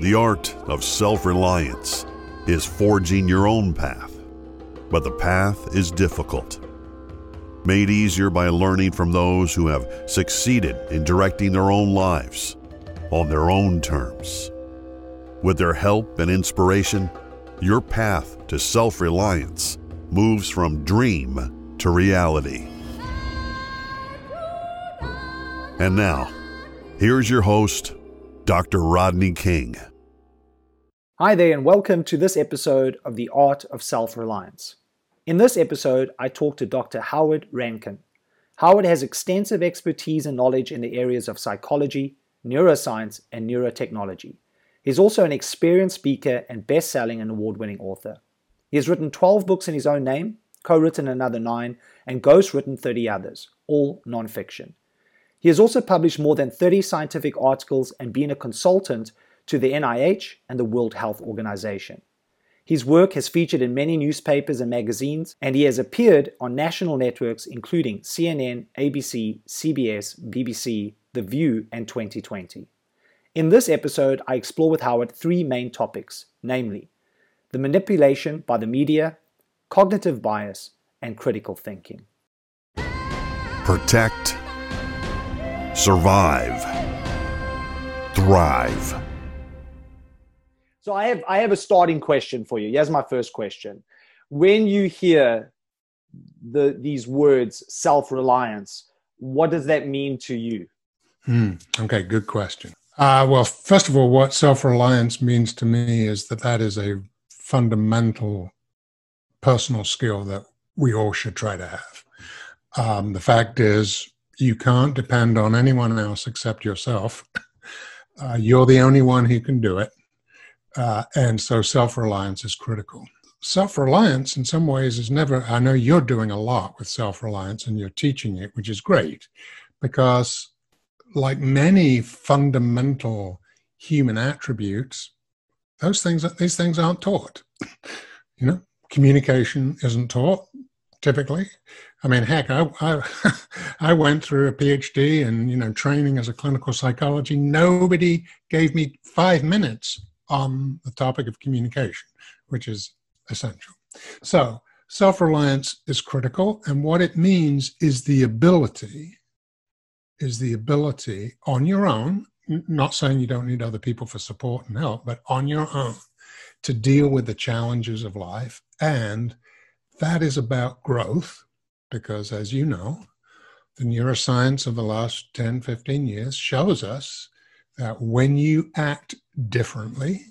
The art of self reliance is forging your own path, but the path is difficult. Made easier by learning from those who have succeeded in directing their own lives on their own terms. With their help and inspiration, your path to self reliance moves from dream to reality. And now, here's your host, Dr. Rodney King. Hi there, and welcome to this episode of The Art of Self Reliance. In this episode, I talk to Dr. Howard Rankin. Howard has extensive expertise and knowledge in the areas of psychology, neuroscience, and neurotechnology. He's also an experienced speaker and best selling and award winning author. He has written 12 books in his own name, co written another nine, and ghost written 30 others, all non-fiction. He has also published more than 30 scientific articles and been a consultant to the NIH and the World Health Organization. His work has featured in many newspapers and magazines, and he has appeared on national networks including CNN, ABC, CBS, BBC, The View, and 2020. In this episode, I explore with Howard three main topics, namely the manipulation by the media, cognitive bias, and critical thinking. Protect survive, thrive. So I have I have a starting question for you. Here's my first question. When you hear the these words self-reliance, what does that mean to you? Hmm. Okay, good question. Uh, well, first of all, what self-reliance means to me is that that is a fundamental personal skill that we all should try to have. Um, the fact is, you can't depend on anyone else except yourself. Uh, you're the only one who can do it. Uh, and so self reliance is critical. Self reliance, in some ways, is never, I know you're doing a lot with self reliance and you're teaching it, which is great because, like many fundamental human attributes, those things, these things aren't taught. you know, communication isn't taught typically. I mean, heck, I, I, I went through a PhD and, you know, training as a clinical psychology. Nobody gave me five minutes on the topic of communication, which is essential. So self-reliance is critical. And what it means is the ability, is the ability on your own, not saying you don't need other people for support and help, but on your own to deal with the challenges of life and that is about growth because, as you know, the neuroscience of the last 10, 15 years shows us that when you act differently,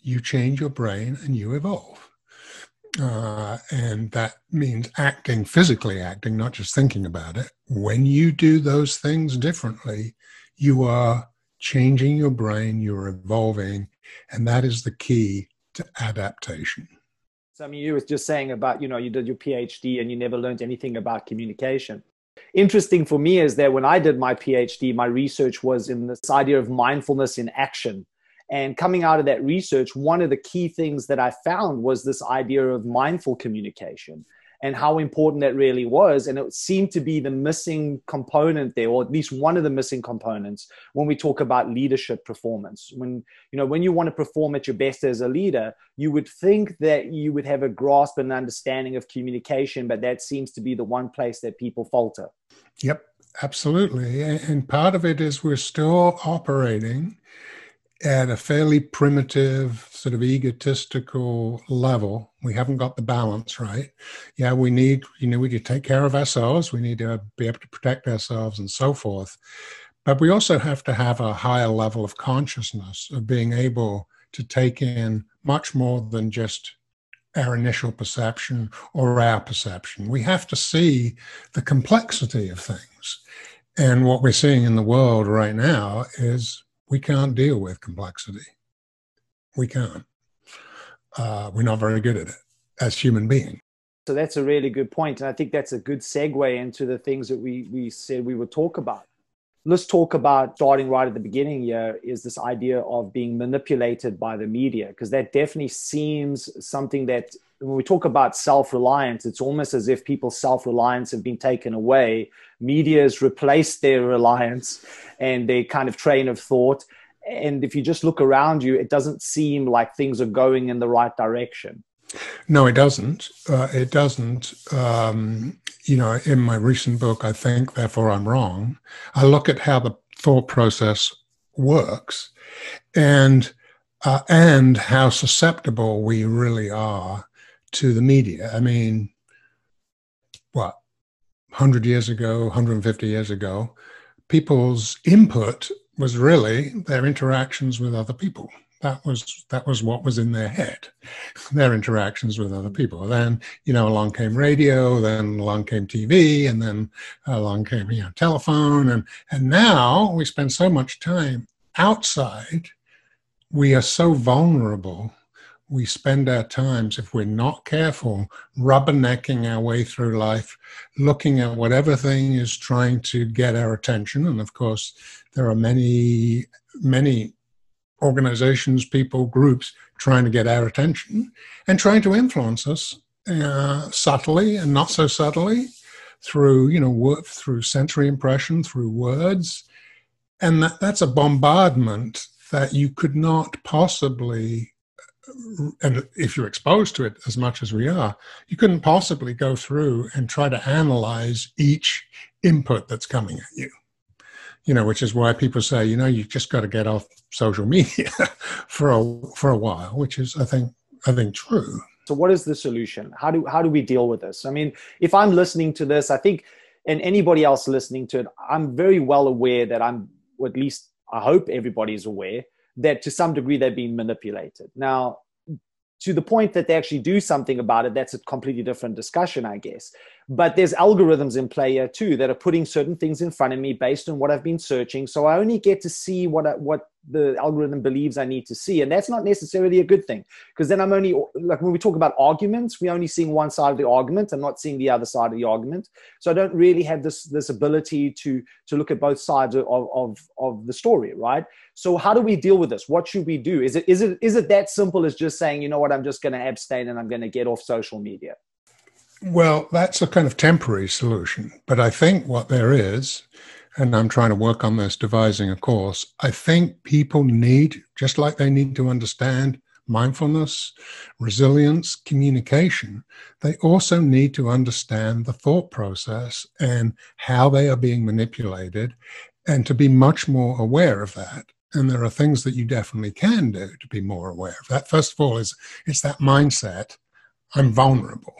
you change your brain and you evolve. Uh, and that means acting, physically acting, not just thinking about it. When you do those things differently, you are changing your brain, you're evolving, and that is the key to adaptation. So, I mean, you were just saying about, you know, you did your PhD and you never learned anything about communication. Interesting for me is that when I did my PhD, my research was in this idea of mindfulness in action. And coming out of that research, one of the key things that I found was this idea of mindful communication and how important that really was. And it seemed to be the missing component there, or at least one of the missing components when we talk about leadership performance. When you know when you want to perform at your best as a leader, you would think that you would have a grasp and understanding of communication, but that seems to be the one place that people falter. Yep, absolutely. And part of it is we're still operating at a fairly primitive, sort of egotistical level. We haven't got the balance right. Yeah, we need, you know, we need to take care of ourselves. We need to be able to protect ourselves and so forth. But we also have to have a higher level of consciousness of being able to take in much more than just our initial perception or our perception. We have to see the complexity of things. And what we're seeing in the world right now is we can't deal with complexity. We can't. Uh, we're not very good at it as human beings. So that's a really good point, and I think that's a good segue into the things that we we said we would talk about. Let's talk about starting right at the beginning here is this idea of being manipulated by the media, because that definitely seems something that when we talk about self-reliance, it's almost as if people's self-reliance have been taken away. Media has replaced their reliance and their kind of train of thought. and if you just look around you, it doesn't seem like things are going in the right direction. No, it doesn't. Uh, it doesn't. Um, you know, in my recent book, I think, therefore I'm wrong. I look at how the thought process works, and uh, and how susceptible we really are to the media. I mean, what, 100 years ago, 150 years ago, people's input was really their interactions with other people. That was that was what was in their head, their interactions with other people. Then you know along came radio, then along came TV, and then along came you know telephone, and and now we spend so much time outside. We are so vulnerable we spend our times, if we're not careful, rubbernecking our way through life, looking at whatever thing is trying to get our attention. And of course, there are many, many organizations, people, groups trying to get our attention and trying to influence us uh, subtly and not so subtly through, you know, work, through sensory impression, through words. And that, that's a bombardment that you could not possibly and if you're exposed to it as much as we are, you couldn't possibly go through and try to analyze each input that's coming at you. You know, which is why people say, you know, you've just got to get off social media for a for a while, which is, I think, I think true. So, what is the solution? How do how do we deal with this? I mean, if I'm listening to this, I think, and anybody else listening to it, I'm very well aware that I'm, or at least I hope everybody's aware that to some degree they're being manipulated. Now, to the point that they actually do something about it, that's a completely different discussion, I guess. But there's algorithms in play here too that are putting certain things in front of me based on what I've been searching. So I only get to see what what the algorithm believes I need to see. And that's not necessarily a good thing because then I'm only, like when we talk about arguments, we're only seeing one side of the argument I'm not seeing the other side of the argument. So I don't really have this, this ability to, to look at both sides of, of, of the story, right? So how do we deal with this? What should we do? Is it, is it, is it that simple as just saying, you know what, I'm just going to abstain and I'm going to get off social media? Well, that's a kind of temporary solution. But I think what there is and I'm trying to work on this, devising a course. I think people need, just like they need to understand mindfulness, resilience, communication, they also need to understand the thought process and how they are being manipulated and to be much more aware of that. And there are things that you definitely can do to be more aware of that. First of all, is it's that mindset. I'm vulnerable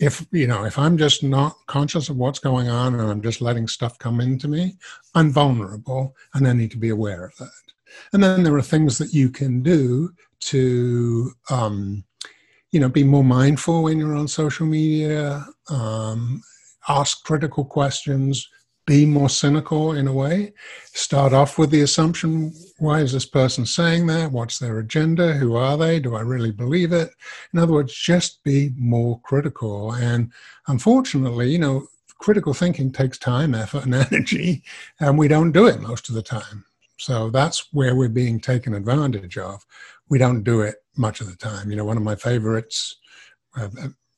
if you know if i'm just not conscious of what's going on and i'm just letting stuff come into me i'm vulnerable and i need to be aware of that. And then there are things that you can do to um, you know be more mindful when you're on social media um, ask critical questions be more cynical in a way. Start off with the assumption why is this person saying that? What's their agenda? Who are they? Do I really believe it? In other words, just be more critical. And unfortunately, you know, critical thinking takes time, effort, and energy, and we don't do it most of the time. So that's where we're being taken advantage of. We don't do it much of the time. You know, one of my favorites, uh,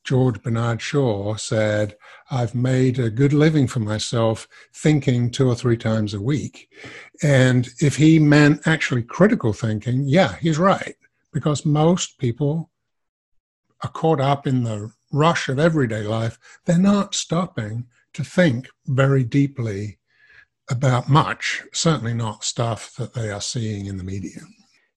George Bernard Shaw said, I've made a good living for myself thinking two or three times a week. And if he meant actually critical thinking, yeah, he's right. Because most people are caught up in the rush of everyday life. They're not stopping to think very deeply about much, certainly not stuff that they are seeing in the media.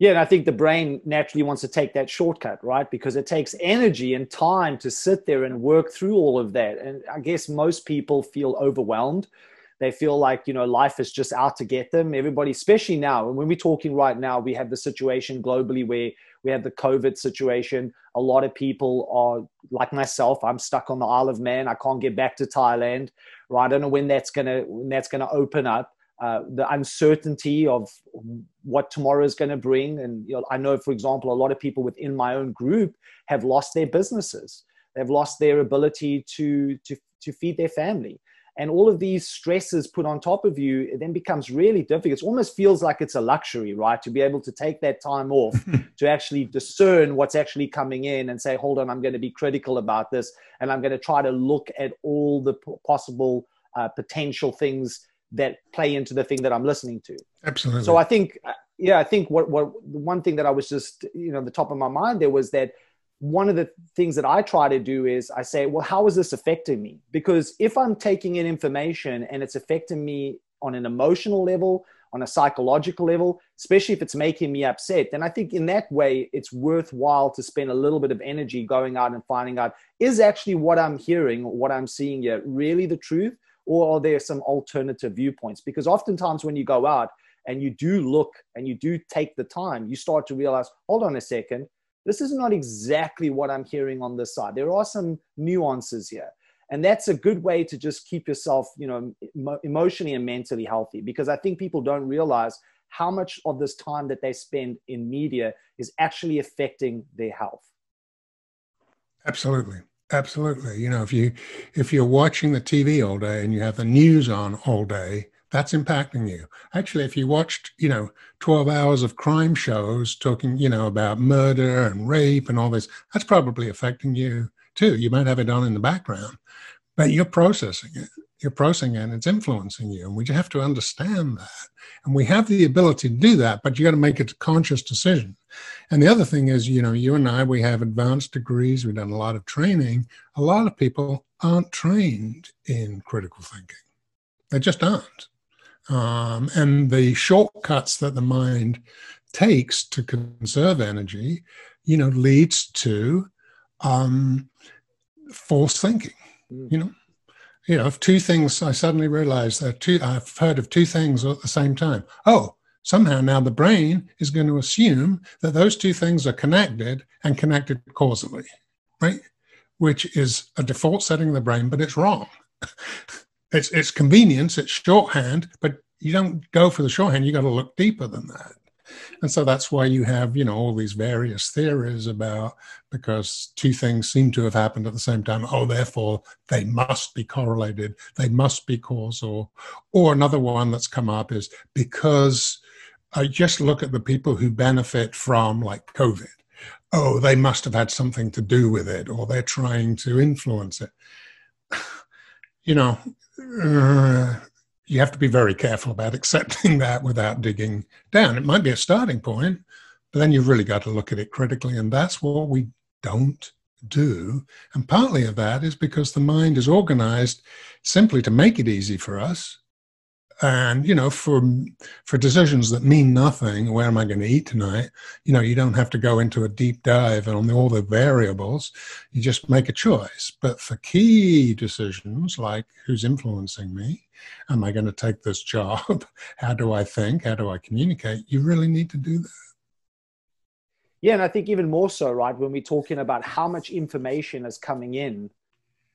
Yeah, and I think the brain naturally wants to take that shortcut, right? Because it takes energy and time to sit there and work through all of that. And I guess most people feel overwhelmed. They feel like, you know, life is just out to get them. Everybody, especially now, and when we're talking right now, we have the situation globally where we have the COVID situation. A lot of people are like myself. I'm stuck on the Isle of Man. I can't get back to Thailand. Right? I don't know when that's gonna when that's gonna open up uh, the uncertainty of what tomorrow is going to bring. And you know, I know, for example, a lot of people within my own group have lost their businesses. They've lost their ability to, to, to feed their family. And all of these stresses put on top of you, it then becomes really difficult. It almost feels like it's a luxury, right? To be able to take that time off to actually discern what's actually coming in and say, hold on, I'm going to be critical about this. And I'm going to try to look at all the possible uh, potential things that play into the thing that I'm listening to. Absolutely. So I think uh, yeah, I think what what one thing that I was just you know the top of my mind there was that one of the things that I try to do is I say, well, how is this affecting me? Because if I'm taking in information and it's affecting me on an emotional level, on a psychological level, especially if it's making me upset, then I think in that way it's worthwhile to spend a little bit of energy going out and finding out is actually what I'm hearing, what I'm seeing here, really the truth, or are there some alternative viewpoints? Because oftentimes when you go out and you do look and you do take the time, you start to realize, hold on a second, this is not exactly what I'm hearing on this side. There are some nuances here and that's a good way to just keep yourself you know emotionally and mentally healthy because i think people don't realize how much of this time that they spend in media is actually affecting their health absolutely absolutely you know if you if you're watching the tv all day and you have the news on all day that's impacting you actually if you watched you know 12 hours of crime shows talking you know about murder and rape and all this that's probably affecting you too. You might have it on in the background, but you're processing it. You're processing it and it's influencing you. And we have to understand that. And we have the ability to do that, but you got to make a conscious decision. And the other thing is, you know, you and I, we have advanced degrees, we've done a lot of training. A lot of people aren't trained in critical thinking, they just aren't. Um, and the shortcuts that the mind takes to conserve energy, you know, leads to um, false thinking. Mm. You know, you know, if two things, I suddenly realized that two, I've heard of two things at the same time. Oh, somehow now the brain is going to assume that those two things are connected and connected causally, right? Which is a default setting of the brain, but it's wrong. it's it's convenience, it's shorthand, but you don't go for the shorthand. You got to look deeper than that. And so that's why you have, you know, all these various theories about because two things seem to have happened at the same time. Oh, therefore they must be correlated. They must be causal. Or another one that's come up is because I just look at the people who benefit from like COVID. Oh, they must have had something to do with it, or they're trying to influence it. You know, uh, you have to be very careful about accepting that without digging down. It might be a starting point, but then you've really got to look at it critically. And that's what we don't do. And partly of that is because the mind is organized simply to make it easy for us and you know for for decisions that mean nothing where am i going to eat tonight? You know you don't have to go into a deep dive on all the variables. You just make a choice. But for key decisions like who's influencing me? Am i going to take this job? How do i think? How do i communicate? You really need to do that. Yeah and i think even more so right when we're talking about how much information is coming in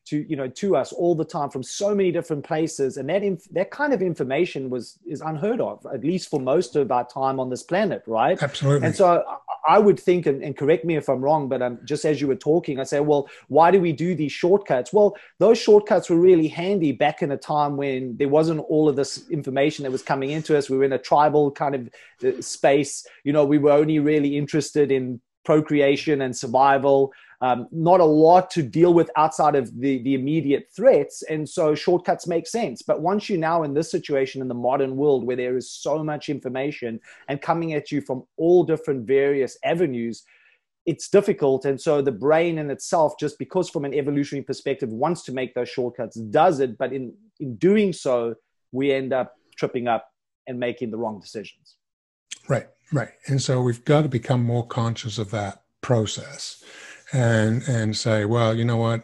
to you know to us all the time from so many different places and that inf- that kind of information was is unheard of at least for most of our time on this planet right absolutely and so I would think, and, and, correct me if I'm wrong, but um, just as you were talking, I say, well, why do we do these shortcuts? Well, those shortcuts were really handy back in a time when there wasn't all of this information that was coming into us. We were in a tribal kind of uh, space. You know, we were only really interested in procreation and survival um, not a lot to deal with outside of the, the immediate threats. And so shortcuts make sense. But once you're now in this situation in the modern world where there is so much information and coming at you from all different various avenues, it's difficult. And so the brain in itself, just because from an evolutionary perspective wants to make those shortcuts, does it. But in, in doing so, we end up tripping up and making the wrong decisions. Right, right. And so we've got to become more conscious of that process and and say, well, you know what,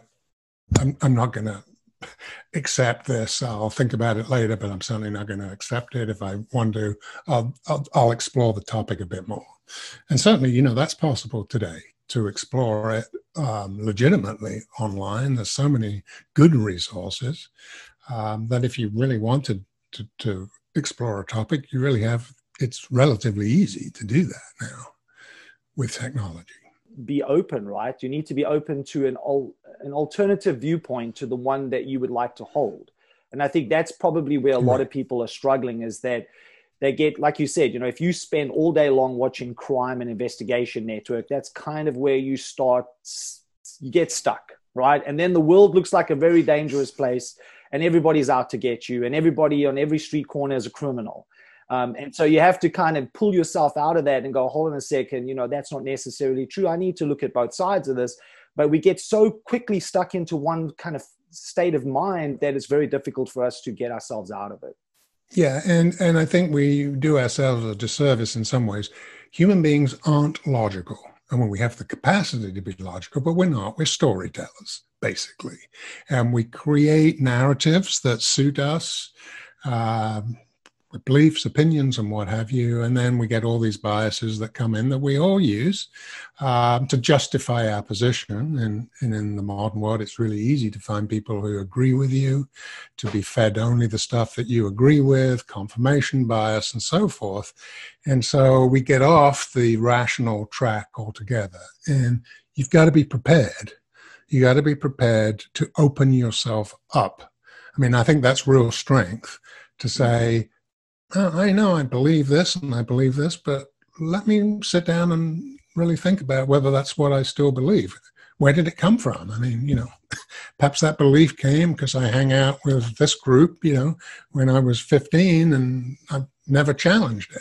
I'm I'm not going to accept this. I'll think about it later, but I'm certainly not going to accept it. If I want to, I'll, I'll, I'll explore the topic a bit more. And certainly, you know, that's possible today to explore it um, legitimately online. There's so many good resources um, that if you really wanted to, to explore a topic, you really have. It's relatively easy to do that now with technology be open, right? You need to be open to an, al- an alternative viewpoint to the one that you would like to hold. And I think that's probably where a lot of people are struggling is that they get, like you said, you know, if you spend all day long watching crime and investigation network, that's kind of where you start, you get stuck, right? And then the world looks like a very dangerous place and everybody's out to get you and everybody on every street corner is a criminal. Um, and so you have to kind of pull yourself out of that and go, hold on a second, you know, that's not necessarily true. I need to look at both sides of this. But we get so quickly stuck into one kind of state of mind that it's very difficult for us to get ourselves out of it. Yeah, and and I think we do ourselves a disservice in some ways. Human beings aren't logical. And when we have the capacity to be logical, but we're not. We're storytellers, basically. And we create narratives that suit us. Um, beliefs, opinions, and what have you. And then we get all these biases that come in that we all use um, to justify our position. And, and in the modern world, it's really easy to find people who agree with you, to be fed only the stuff that you agree with, confirmation bias, and so forth. And so we get off the rational track altogether. And you've got to be prepared. You got to be prepared to open yourself up. I mean, I think that's real strength to say, Uh, I know I believe this and I believe this, but let me sit down and really think about whether that's what I still believe. Where did it come from? I mean, you know, perhaps that belief came because I hang out with this group, you know, when I was 15 and I've never challenged it.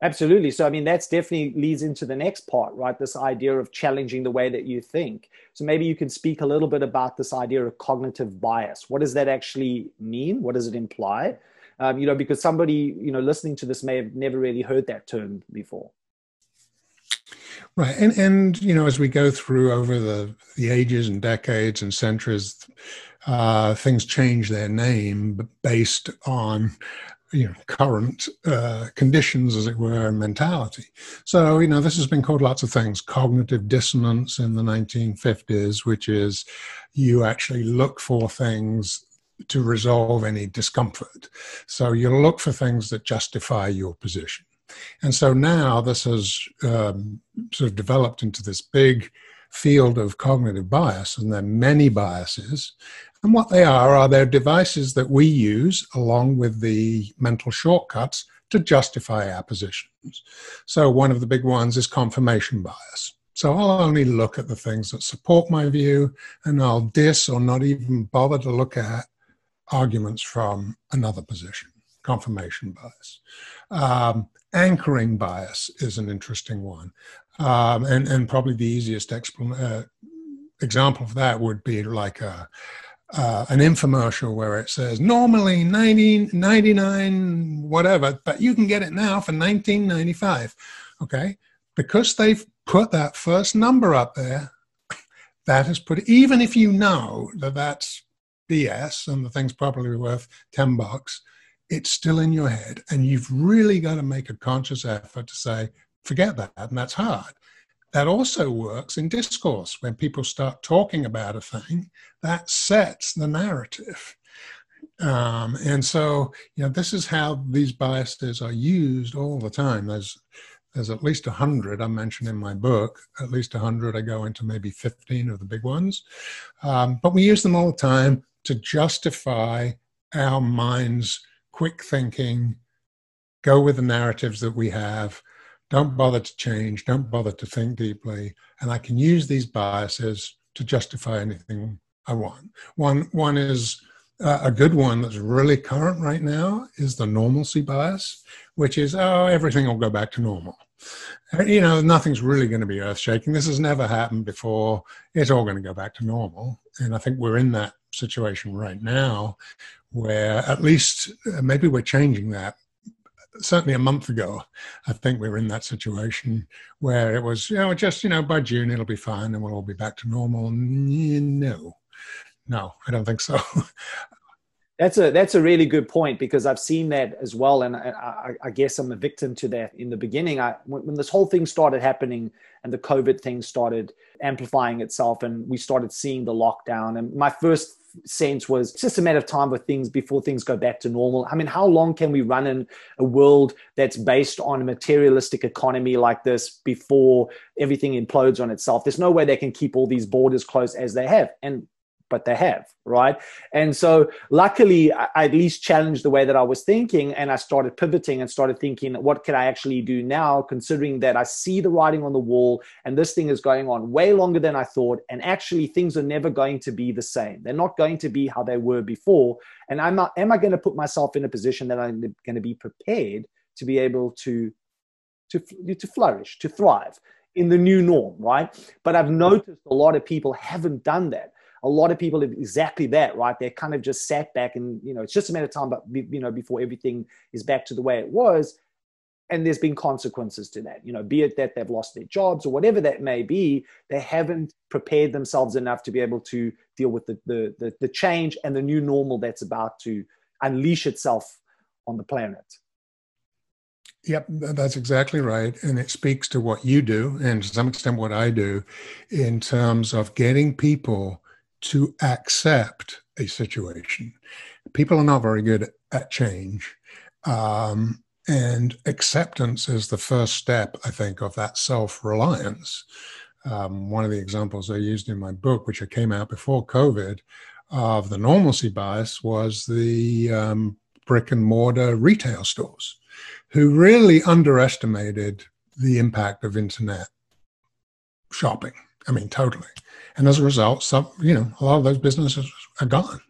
Absolutely. So, I mean, that's definitely leads into the next part, right? This idea of challenging the way that you think. So, maybe you can speak a little bit about this idea of cognitive bias. What does that actually mean? What does it imply? Um, you know, because somebody, you know, listening to this may have never really heard that term before. Right, and and you know, as we go through over the the ages and decades and centuries, uh, things change their name based on you know current uh, conditions, as it were, and mentality. So you know, this has been called lots of things: cognitive dissonance in the 1950s, which is you actually look for things to resolve any discomfort. So you look for things that justify your position. And so now this has um, sort of developed into this big field of cognitive bias, and there are many biases. And what they are are they're devices that we use along with the mental shortcuts to justify our positions. So one of the big ones is confirmation bias. So I'll only look at the things that support my view, and I'll diss or not even bother to look at arguments from another position, confirmation bias. Um, anchoring bias is an interesting one. Um, and, and probably the easiest expl- uh, example of that would be like a, uh, an infomercial where it says normally 90, 99 whatever, but you can get it now for 1995. Okay. Because they've put that first number up there, that has put, even if you know that that's BS and the thing's probably worth 10 bucks, it's still in your head. And you've really got to make a conscious effort to say, forget that. And that's hard. That also works in discourse. When people start talking about a thing, that sets the narrative. Um, and so, you know, this is how these biases are used all the time. There's there's at least 100 I mention in my book, at least 100. I go into maybe 15 of the big ones. Um, but we use them all the time to justify our mind's quick thinking, go with the narratives that we have, don't bother to change, don't bother to think deeply, and I can use these biases to justify anything I want. One, one is uh, a good one that's really current right now is the normalcy bias, which is, oh, everything will go back to normal. Uh, you know, nothing's really going to be earth shaking. This has never happened before. It's all going to go back to normal. And I think we're in that situation right now where at least uh, maybe we're changing that certainly a month ago i think we were in that situation where it was you know just you know by june it'll be fine and we'll all be back to normal no no i don't think so That's a that's a really good point because I've seen that as well, and I, I, I guess I'm a victim to that in the beginning. I, when, when, this whole thing started happening and the COVID thing started amplifying itself, and we started seeing the lockdown, and my first sense was just a matter of time for things before things go back to normal. I mean, how long can we run in a world that's based on a materialistic economy like this before everything implodes on itself? There's no way they can keep all these borders closed as they have. And but they have, right? And so, luckily, I at least challenged the way that I was thinking, and I started pivoting and started thinking, what can I actually do now, considering that I see the writing on the wall, and this thing is going on way longer than I thought, and actually, things are never going to be the same. They're not going to be how they were before. And I'm not, am I going to put myself in a position that I'm going to be prepared to be able to to to flourish, to thrive in the new norm, right? But I've noticed a lot of people haven't done that. A lot of people have exactly that, right? They're kind of just sat back and, you know, it's just a matter of time, but, you know, before everything is back to the way it was. And there's been consequences to that, you know, be it that they've lost their jobs or whatever that may be, they haven't prepared themselves enough to be able to deal with the, the, the, the change and the new normal that's about to unleash itself on the planet. Yep, that's exactly right. And it speaks to what you do, and to some extent, what I do, in terms of getting people to accept a situation. People are not very good at change. Um, and acceptance is the first step, I think, of that self reliance. Um, one of the examples I used in my book, which came out before COVID, of the normalcy bias was the um, brick and mortar retail stores who really underestimated the impact of internet shopping. I mean, totally. And as a result, some, you know, a lot of those businesses are gone.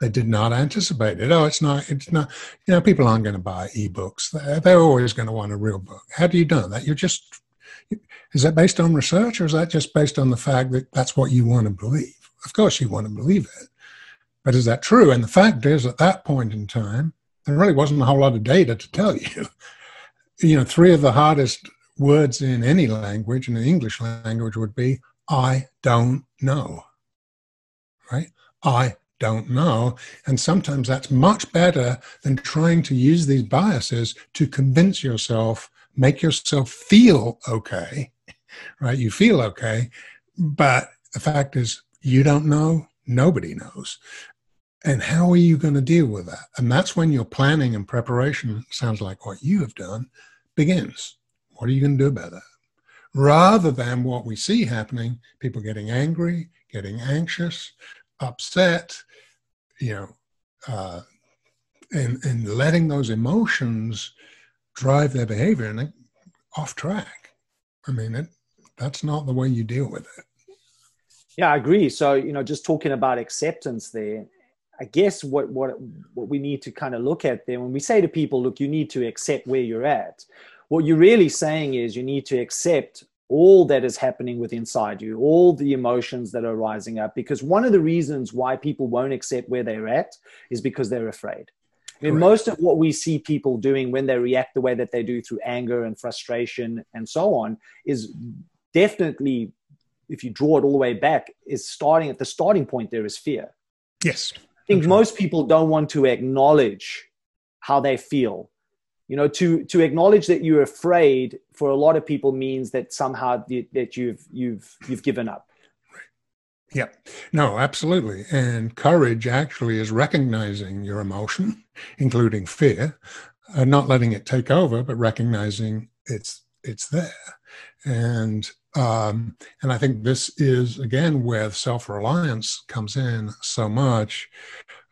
They did not anticipate it. Oh, it's not, it's not, you know, people aren't going to buy ebooks. They're, they're always going to want a real book. How do you know that? You're just, is that based on research or is that just based on the fact that that's what you want to believe? Of course you want to believe it. But is that true? And the fact is, at that point in time, there really wasn't a whole lot of data to tell you. You know, three of the hardest words in any language, in the English language, would be I don't know. Right? I don't know. And sometimes that's much better than trying to use these biases to convince yourself, make yourself feel okay. Right? You feel okay. But the fact is, you don't know, nobody knows. And how are you going to deal with that? And that's when your planning and preparation sounds like what you have done begins. What are you going to do about that? Rather than what we see happening, people getting angry, getting anxious, upset, you know, uh, and, and letting those emotions drive their behavior and off track. I mean, it, that's not the way you deal with it. Yeah, I agree. So, you know, just talking about acceptance there, I guess what what what we need to kind of look at there when we say to people, look, you need to accept where you're at. What you're really saying is you need to accept all that is happening with inside you, all the emotions that are rising up. Because one of the reasons why people won't accept where they're at is because they're afraid. I mean, most of what we see people doing when they react the way that they do through anger and frustration and so on is definitely, if you draw it all the way back, is starting at the starting point. There is fear. Yes I think most people don't want to acknowledge how they feel you know to to acknowledge that you're afraid for a lot of people means that somehow that you've you've you've given up yeah no absolutely and courage actually is recognizing your emotion including fear uh, not letting it take over but recognizing it's it's there and um, and I think this is again where self-reliance comes in so much.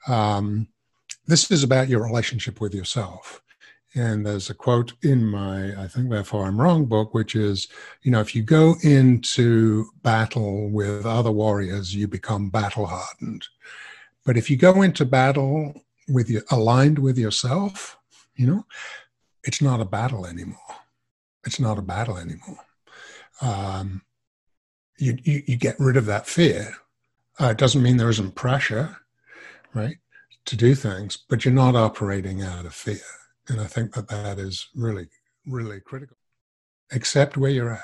Um, this is about your relationship with yourself. And there's a quote in my, I think therefore I'm wrong book, which is, you know, if you go into battle with other warriors, you become battle hardened. But if you go into battle with you aligned with yourself, you know, it's not a battle anymore. It's not a battle anymore um, you, you, you, get rid of that fear. Uh, it doesn't mean there isn't pressure, right, to do things, but you're not operating out of fear. And I think that that is really, really critical. Accept where you're at.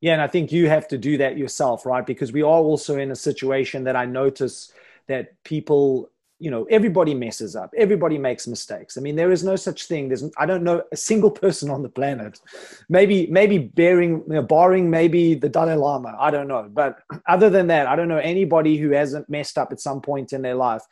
Yeah, and I think you have to do that yourself, right? Because we are also in a situation that I notice that people you know everybody messes up everybody makes mistakes i mean there is no such thing there's i don't know a single person on the planet maybe maybe bearing you know, barring maybe the dalai lama i don't know but other than that i don't know anybody who hasn't messed up at some point in their life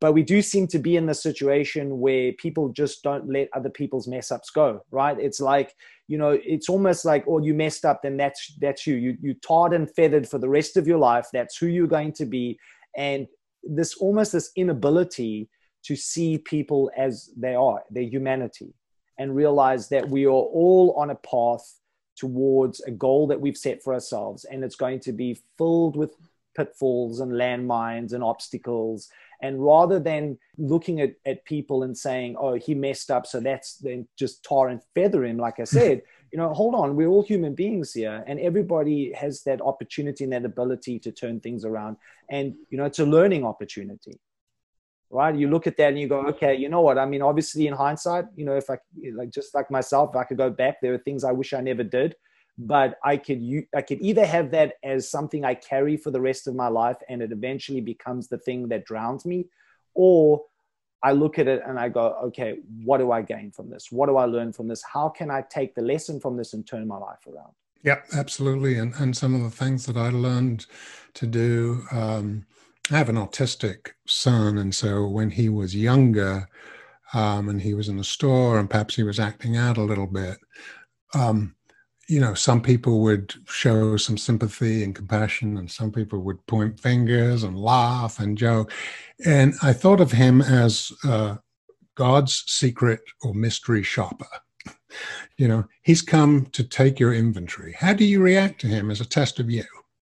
but we do seem to be in the situation where people just don't let other people's mess ups go right? It's like you know it's almost like oh you messed up then that's that's you. You you tarred and feathered for the rest of your life. That's who you're going to be. And this almost this inability to see people as they are, their humanity, and realize that we are all on a path towards a goal that we've set for ourselves, and it's going to be filled with pitfalls and landmines and obstacles And rather than looking at, at people and saying, oh, he messed up, so that's then just tar and feather him, like I said, you know, hold on, we're all human beings here, and everybody has that opportunity and that ability to turn things around. And, you know, it's a learning opportunity right you look at that and you go okay you know what i mean obviously in hindsight you know if i like just like myself if i could go back there are things i wish i never did but i could i could either have that as something i carry for the rest of my life and it eventually becomes the thing that drowns me or i look at it and i go okay what do i gain from this? What do i learn from this? How can i take the lesson from this and turn my life around? Yeah absolutely and and some of the things that i learned to do um I have an autistic son, and so when he was younger, um, and he was in the store, and perhaps he was acting out a little bit, um, you know, some people would show some sympathy and compassion, and some people would point fingers and laugh and joke. And I thought of him as uh, God's secret or mystery shopper. You know, he's come to take your inventory. How do you react to him as a test of you?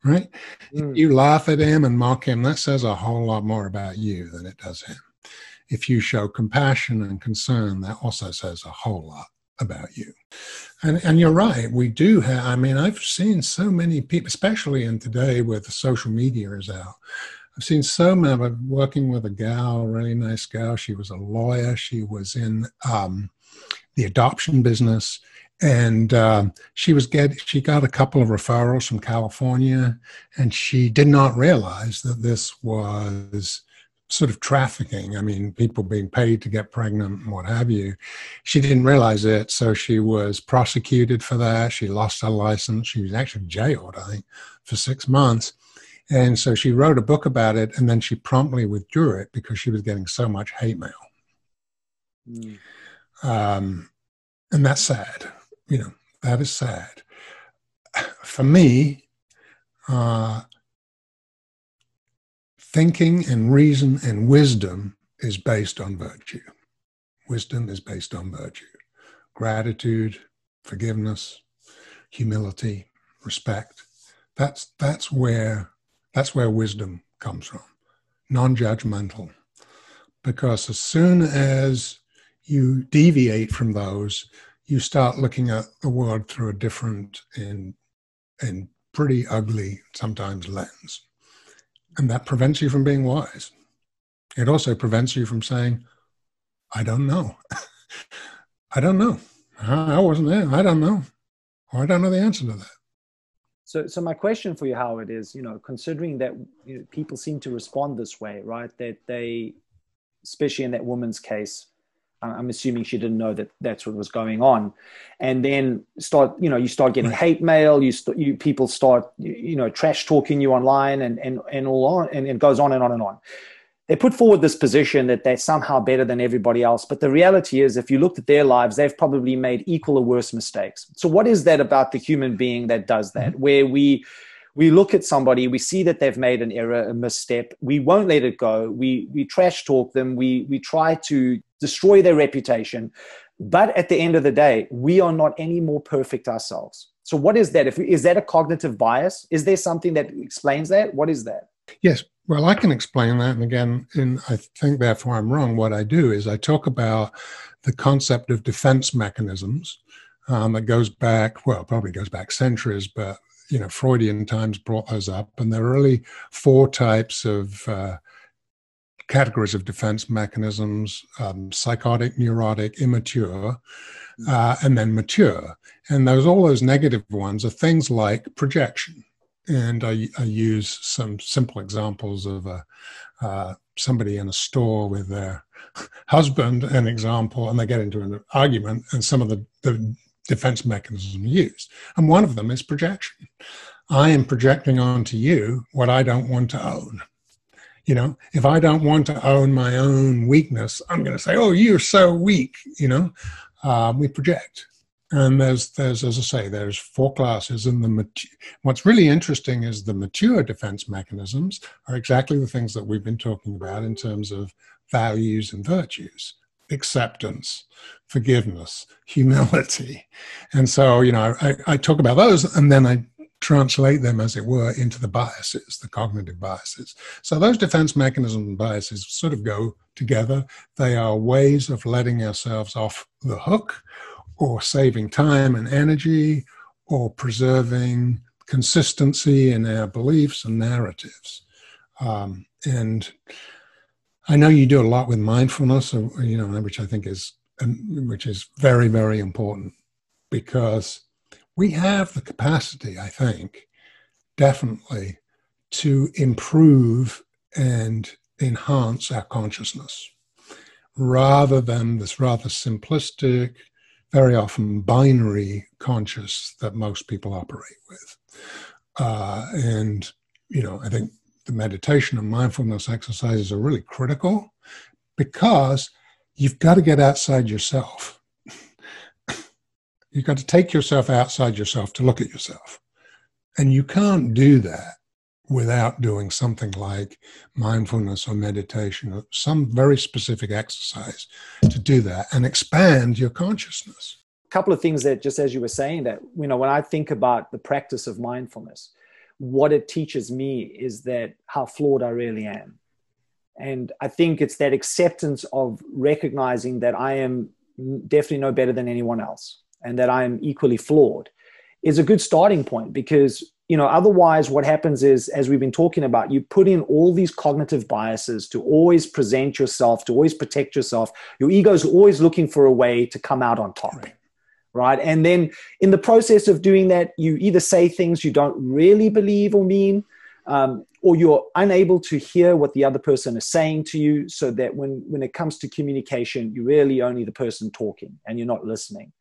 right? Mm. If you laugh at him and mock him, that says a whole lot more about you than it does him. If you show compassion and concern, that also says a whole lot about you. And and you're right, we do have I mean, I've seen so many people, especially in today where the social media is out. I've seen so many. I'm working with a gal, really nice gal. She was a lawyer. She was in um, the adoption business and um, she was get she got a couple of referrals from California, and she did not realize that this was sort of trafficking. I mean, people being paid to get pregnant and what have you. She didn't realize it, so she was prosecuted for that. She lost her license. She was actually jailed, I think, for six months. And so she wrote a book about it, and then she promptly withdrew it because she was getting so much hate mail. Mm. Um, and that's sad you know, that is sad. For me, uh, thinking and reason and wisdom is based on virtue. Wisdom is based on virtue. Gratitude, forgiveness, humility, respect. That's that's where that's where wisdom comes from. Non-judgmental. Because as soon as you deviate from those, you start looking at the world through a different and and pretty ugly sometimes lens. And that prevents you from being wise. It also prevents you from saying, I don't know. I don't know. I wasn't there. I don't know. Or I don't know the answer to that. So, so my question for you, Howard, is you know, considering that you know, people seem to respond this way, right? That they, especially in that woman's case, I'm assuming she didn't know that that's what was going on, and then start you know you start getting hate mail. You st- you people start you know trash talking you online and and and all on and it goes on and on and on. They put forward this position that they're somehow better than everybody else, but the reality is, if you looked at their lives, they've probably made equal or worse mistakes. So, what is that about the human being that does that? Mm-hmm. Where we we look at somebody, we see that they've made an error, a misstep. We won't let it go. We we trash talk them. We we try to destroy their reputation. But at the end of the day, we are not any more perfect ourselves. So what is that? If is that a cognitive bias? Is there something that explains that? What is that? Yes. Well, I can explain that. And again, and I think therefore I'm wrong. What I do is I talk about the concept of defense mechanisms um, that goes back, well, probably goes back centuries, but you know, Freudian times brought those up, and there are really four types of uh, categories of defense mechanisms: um, psychotic, neurotic, immature, mm. uh, and then mature. And those all those negative ones are things like projection. And I, I use some simple examples of a, uh, somebody in a store with their husband, an example, and they get into an argument, and some of the, the defense mechanisms used. And one of them is projection. I am projecting onto you what I don't want to own. You know, if I don't want to own my own weakness, I'm going to say, "Oh, you're so weak." You know, uh, we project, and there's there's as I say, there's four classes, and the mat- what's really interesting is the mature defense mechanisms are exactly the things that we've been talking about in terms of values and virtues acceptance, forgiveness, humility. And so, you know, I, I talk about those and then I translate them, as it were, into the biases, the cognitive biases. So those defense mechanisms and biases sort of go together. They are ways of letting ourselves off the hook or saving time and energy or preserving consistency in our beliefs and narratives. Um, and I know you do a lot with mindfulness, you know, which I think is um, which is very very important because we have the capacity, I think, definitely to improve and enhance our consciousness rather than this rather simplistic, very often binary conscious that most people operate with. Uh, and, you know, I think the meditation and mindfulness exercises are really critical because you've got to get outside yourself. you've got to take yourself outside yourself to look at yourself. And you can't do that without doing something like mindfulness or meditation or some very specific exercise to do that and expand your consciousness. A couple of things that, just as you were saying, that, you know, when I think about the practice of mindfulness, what it teaches me is that how flawed I really am. And I think it's that acceptance of recognizing that I am definitely no better than anyone else and that I am equally flawed is a good starting point because you know otherwise what happens is as we've been talking about you put in all these cognitive biases to always present yourself to always protect yourself your ego is always looking for a way to come out on top right. Right and then in the process of doing that you either say things you don't really believe or mean um, or you're unable to hear what the other person is saying to you so that when when it comes to communication you're really only the person talking and you're not listening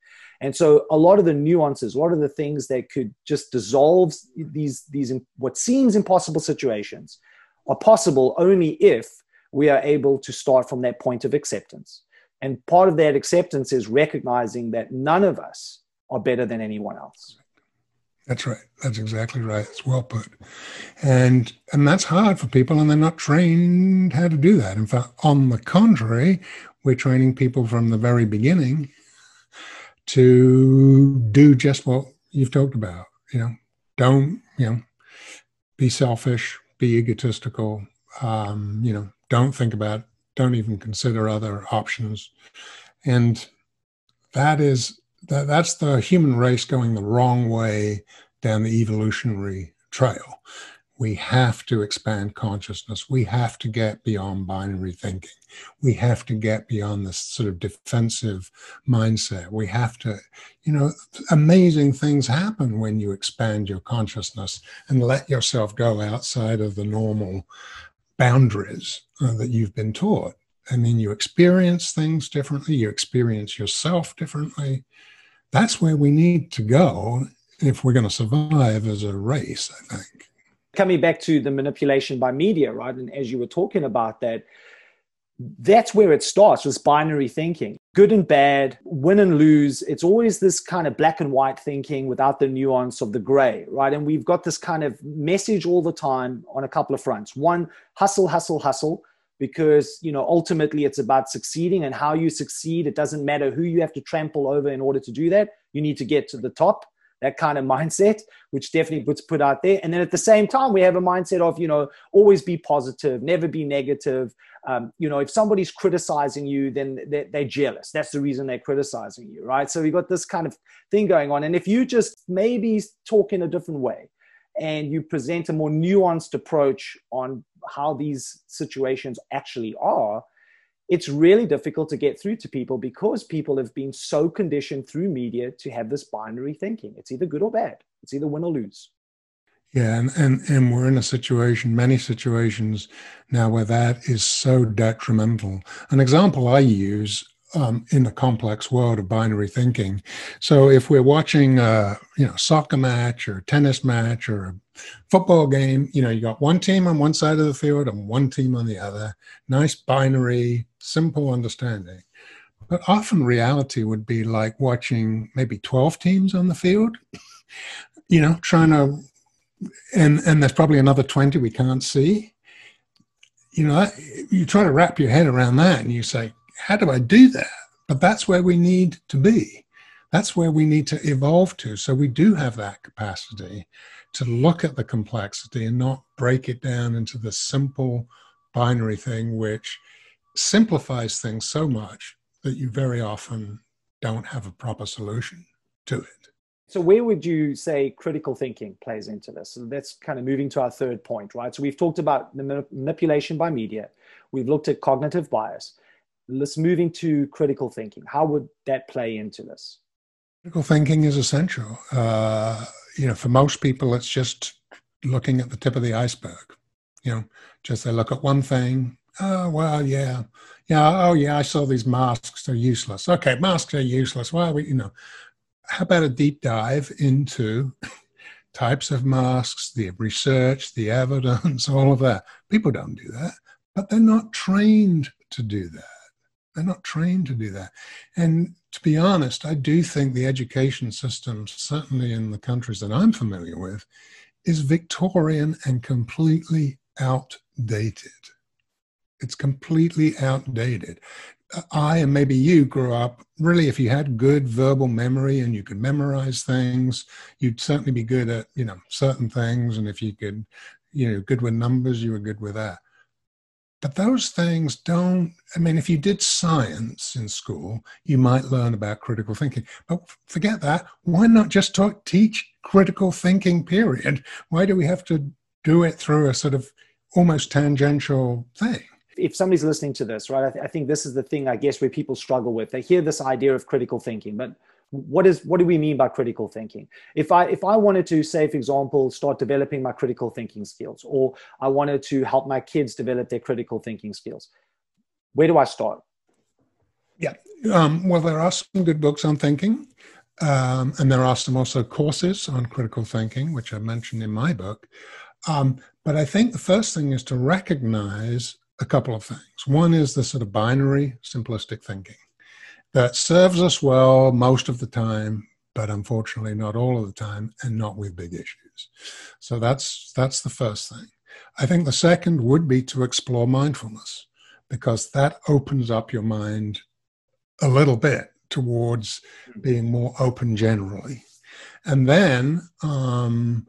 and so a lot of the nuances, a lot of the things that could just dissolve these, these what seems impossible situations are possible only if we are able to start from that point of acceptance. And part of that acceptance is recognizing that none of us are better than anyone else. That's right. That's exactly right. It's well put. And and that's hard for people and they're not trained how to do that. In fact, on the contrary, we're training people from the very beginning to do just what you've talked about. You know, don't you know, be selfish, be egotistical. Um, you know, don't think about, don't even consider other options, and that is that that's the human race going the wrong way down the evolutionary trail we have to expand consciousness. We have to get beyond binary thinking. We have to get beyond this sort of defensive mindset. We have to, you know, amazing things happen when you expand your consciousness and let yourself go outside of the normal boundaries that you've been taught. I mean, you experience things differently, you experience yourself differently. That's where we need to go if we're going to survive as a race, I think coming back to the manipulation by media, right? And as you were talking about that, that's where it starts with binary thinking good and bad, win and lose. It's always this kind of black and white thinking without the nuance of the gray, right? And we've got this kind of message all the time on a couple of fronts. One, hustle, hustle, hustle. Because you know, ultimately, it's about succeeding and how you succeed. It doesn't matter who you have to trample over in order to do that. You need to get to the top that kind of mindset, which definitely puts put out there. And then at the same time, we have a mindset of, you know, always be positive, never be negative. Um, you know, if somebody's criticizing you, then they're, they're, jealous. That's the reason they're criticizing you, right? So we got this kind of thing going on. And if you just maybe talk in a different way and you present a more nuanced approach on how these situations actually are, it's really difficult to get through to people because people have been so conditioned through media to have this binary thinking. It's either good or bad. It's either win or lose. Yeah, and, and, and we're in a situation, many situations now where that is so detrimental. An example I use um, in the complex world of binary thinking. So if we're watching a you know soccer match or tennis match or a football game, you know you got one team on one side of the field and one team on the other. Nice binary simple understanding. But often reality would be like watching maybe 12 teams on the field, you know, trying to, and, and there's probably another 20 we can't see. You know, you try to wrap your head around that and you say, how do I do that? But that's where we need to be. that's where we need to evolve to. So we do have that capacity to look at the complexity and not break it down into the simple binary thing, which simplifies things so much that you very often don't have a proper solution to it. So, where would you say critical thinking plays into this? So, that's kind of moving to our third point, right? So, we've talked about the manipulation by media, we've looked at cognitive bias. Let's move into critical thinking. How would that play into this? Critical thinking is essential. Uh, you know, for most people, it's just looking at the tip of the iceberg. You know, just they look at one thing. Oh well, yeah, yeah. Oh yeah, I saw these masks. They're useless. Okay, masks are useless. Why? Well, we, you know, how about a deep dive into types of masks, the research, the evidence, all of that? People don't do that, but they're not trained to do that. They're not trained to do that. And to be honest, I do think the education system, certainly in the countries that I'm familiar with, is Victorian and completely outdated. It's completely outdated. I and maybe you grew up really if you had good verbal memory and you could memorize things, you'd certainly be good at, you know, certain things. And if you could, you know, good with numbers, you were good with that. But those things don't, I mean, if you did science in school, you might learn about critical thinking. But forget that. Why not just talk, teach critical thinking, period? Why do we have to do it through a sort of almost tangential thing? if somebody's listening to this, right, I, th- I, think this is the thing, I guess, where people struggle with. They hear this idea of critical thinking, but what is what do we mean by critical thinking? If I if I wanted to, say, for example, start developing my critical thinking skills, or I wanted to help my kids develop their critical thinking skills, where do I start? Yeah, um, well, there are some good books on thinking. Um, and there are some also courses on critical thinking, which I mentioned in my book. Um, but I think the first thing is to recognize a couple of things. One is the sort of binary, simplistic thinking that serves us well most of the time, but unfortunately not all of the time, and not with big issues. So that's that's the first thing. I think the second would be to explore mindfulness, because that opens up your mind a little bit towards being more open generally. And then um,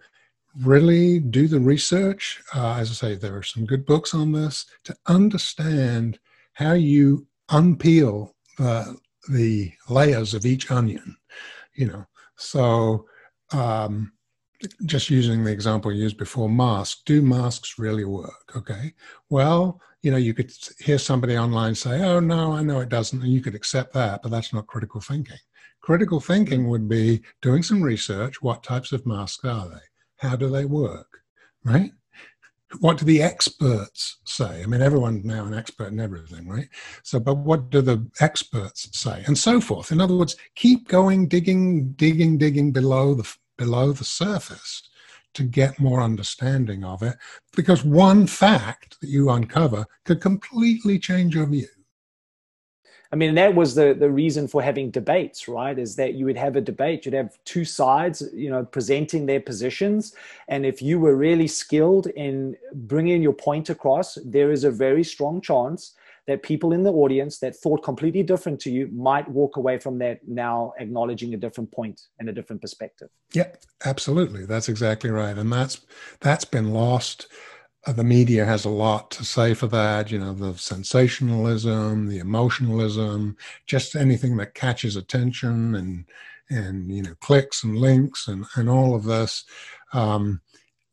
really do the research. Uh, as I say, there are some good books on this to understand how you unpeel the, the layers of each onion. You know, so um, just using the example used before, masks. Do masks really work? Okay. Well, you know, you could hear somebody online say, "Oh no, I know it doesn't," and you could accept that, but that's not critical thinking. Critical thinking would be doing some research. What types of masks are they? How do they work? Right? What do the experts say? I mean, everyone's now an expert in everything, right? So, but what do the experts say, and so forth? In other words, keep going, digging, digging, digging below the below the surface to get more understanding of it, because one fact that you uncover could completely change your view. I mean, that was the, the reason for having debates, right? Is that you would have a debate, you'd have two sides, you know, presenting their positions. And if you were really skilled in bringing your point across, there is a very strong chance that people in the audience that thought completely different to you might walk away from that now acknowledging a different point and a different perspective. Yeah, absolutely. That's exactly right. And that's that's been lost the media has a lot to say for that. You know, the sensationalism, the emotionalism, just anything that catches attention and and you know clicks and links and and all of this. Um,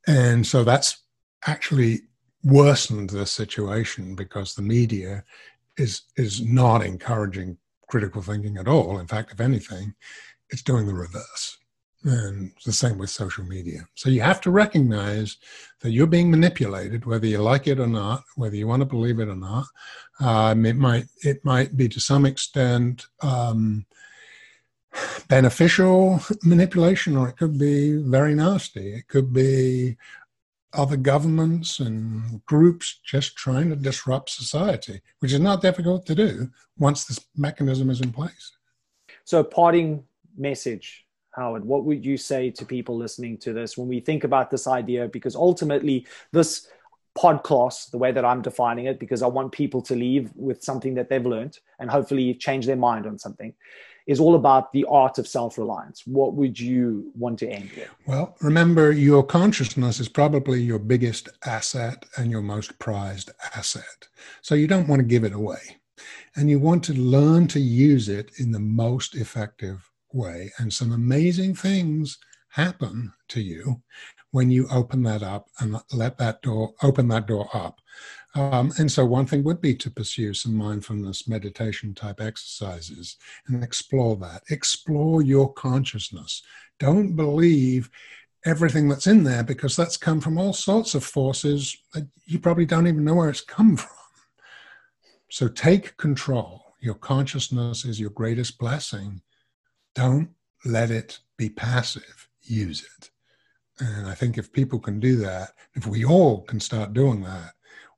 and so that's actually worsened the situation because the media is is not encouraging critical thinking at all. In fact, if anything, it's doing the reverse. And the same with social media. So you have to recognize that you're being manipulated, whether you like it or not, whether you want to believe it or not. Um, it might it might be to some extent um, beneficial manipulation, or it could be very nasty. It could be other governments and groups just trying to disrupt society, which is not difficult to do once this mechanism is in place. So, parting message Howard, what would you say to people listening to this when we think about this idea? Because ultimately, this podcast, the way that I'm defining it, because I want people to leave with something that they've learned and hopefully change their mind on something, is all about the art of self reliance. What would you want to end with? Well, remember, your consciousness is probably your biggest asset and your most prized asset. So you don't want to give it away. And you want to learn to use it in the most effective way. And some amazing things happen to you when you open that up and let that door open that door up. Um, and so, one thing would be to pursue some mindfulness meditation type exercises and explore that. Explore your consciousness. Don't believe everything that's in there because that's come from all sorts of forces that you probably don't even know where it's come from. So, take control. Your consciousness is your greatest blessing. Don't let it be passive, use it. And I think if people can do that, if we all can start doing that,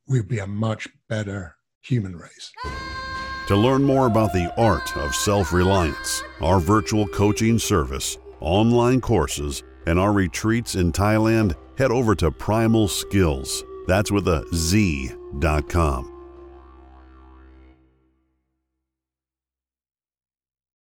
we'd be a much better human race. To learn more about the art of self reliance, our virtual coaching service, online courses, and our retreats in Thailand, head over to Primal Skillz. That's with a Z.com.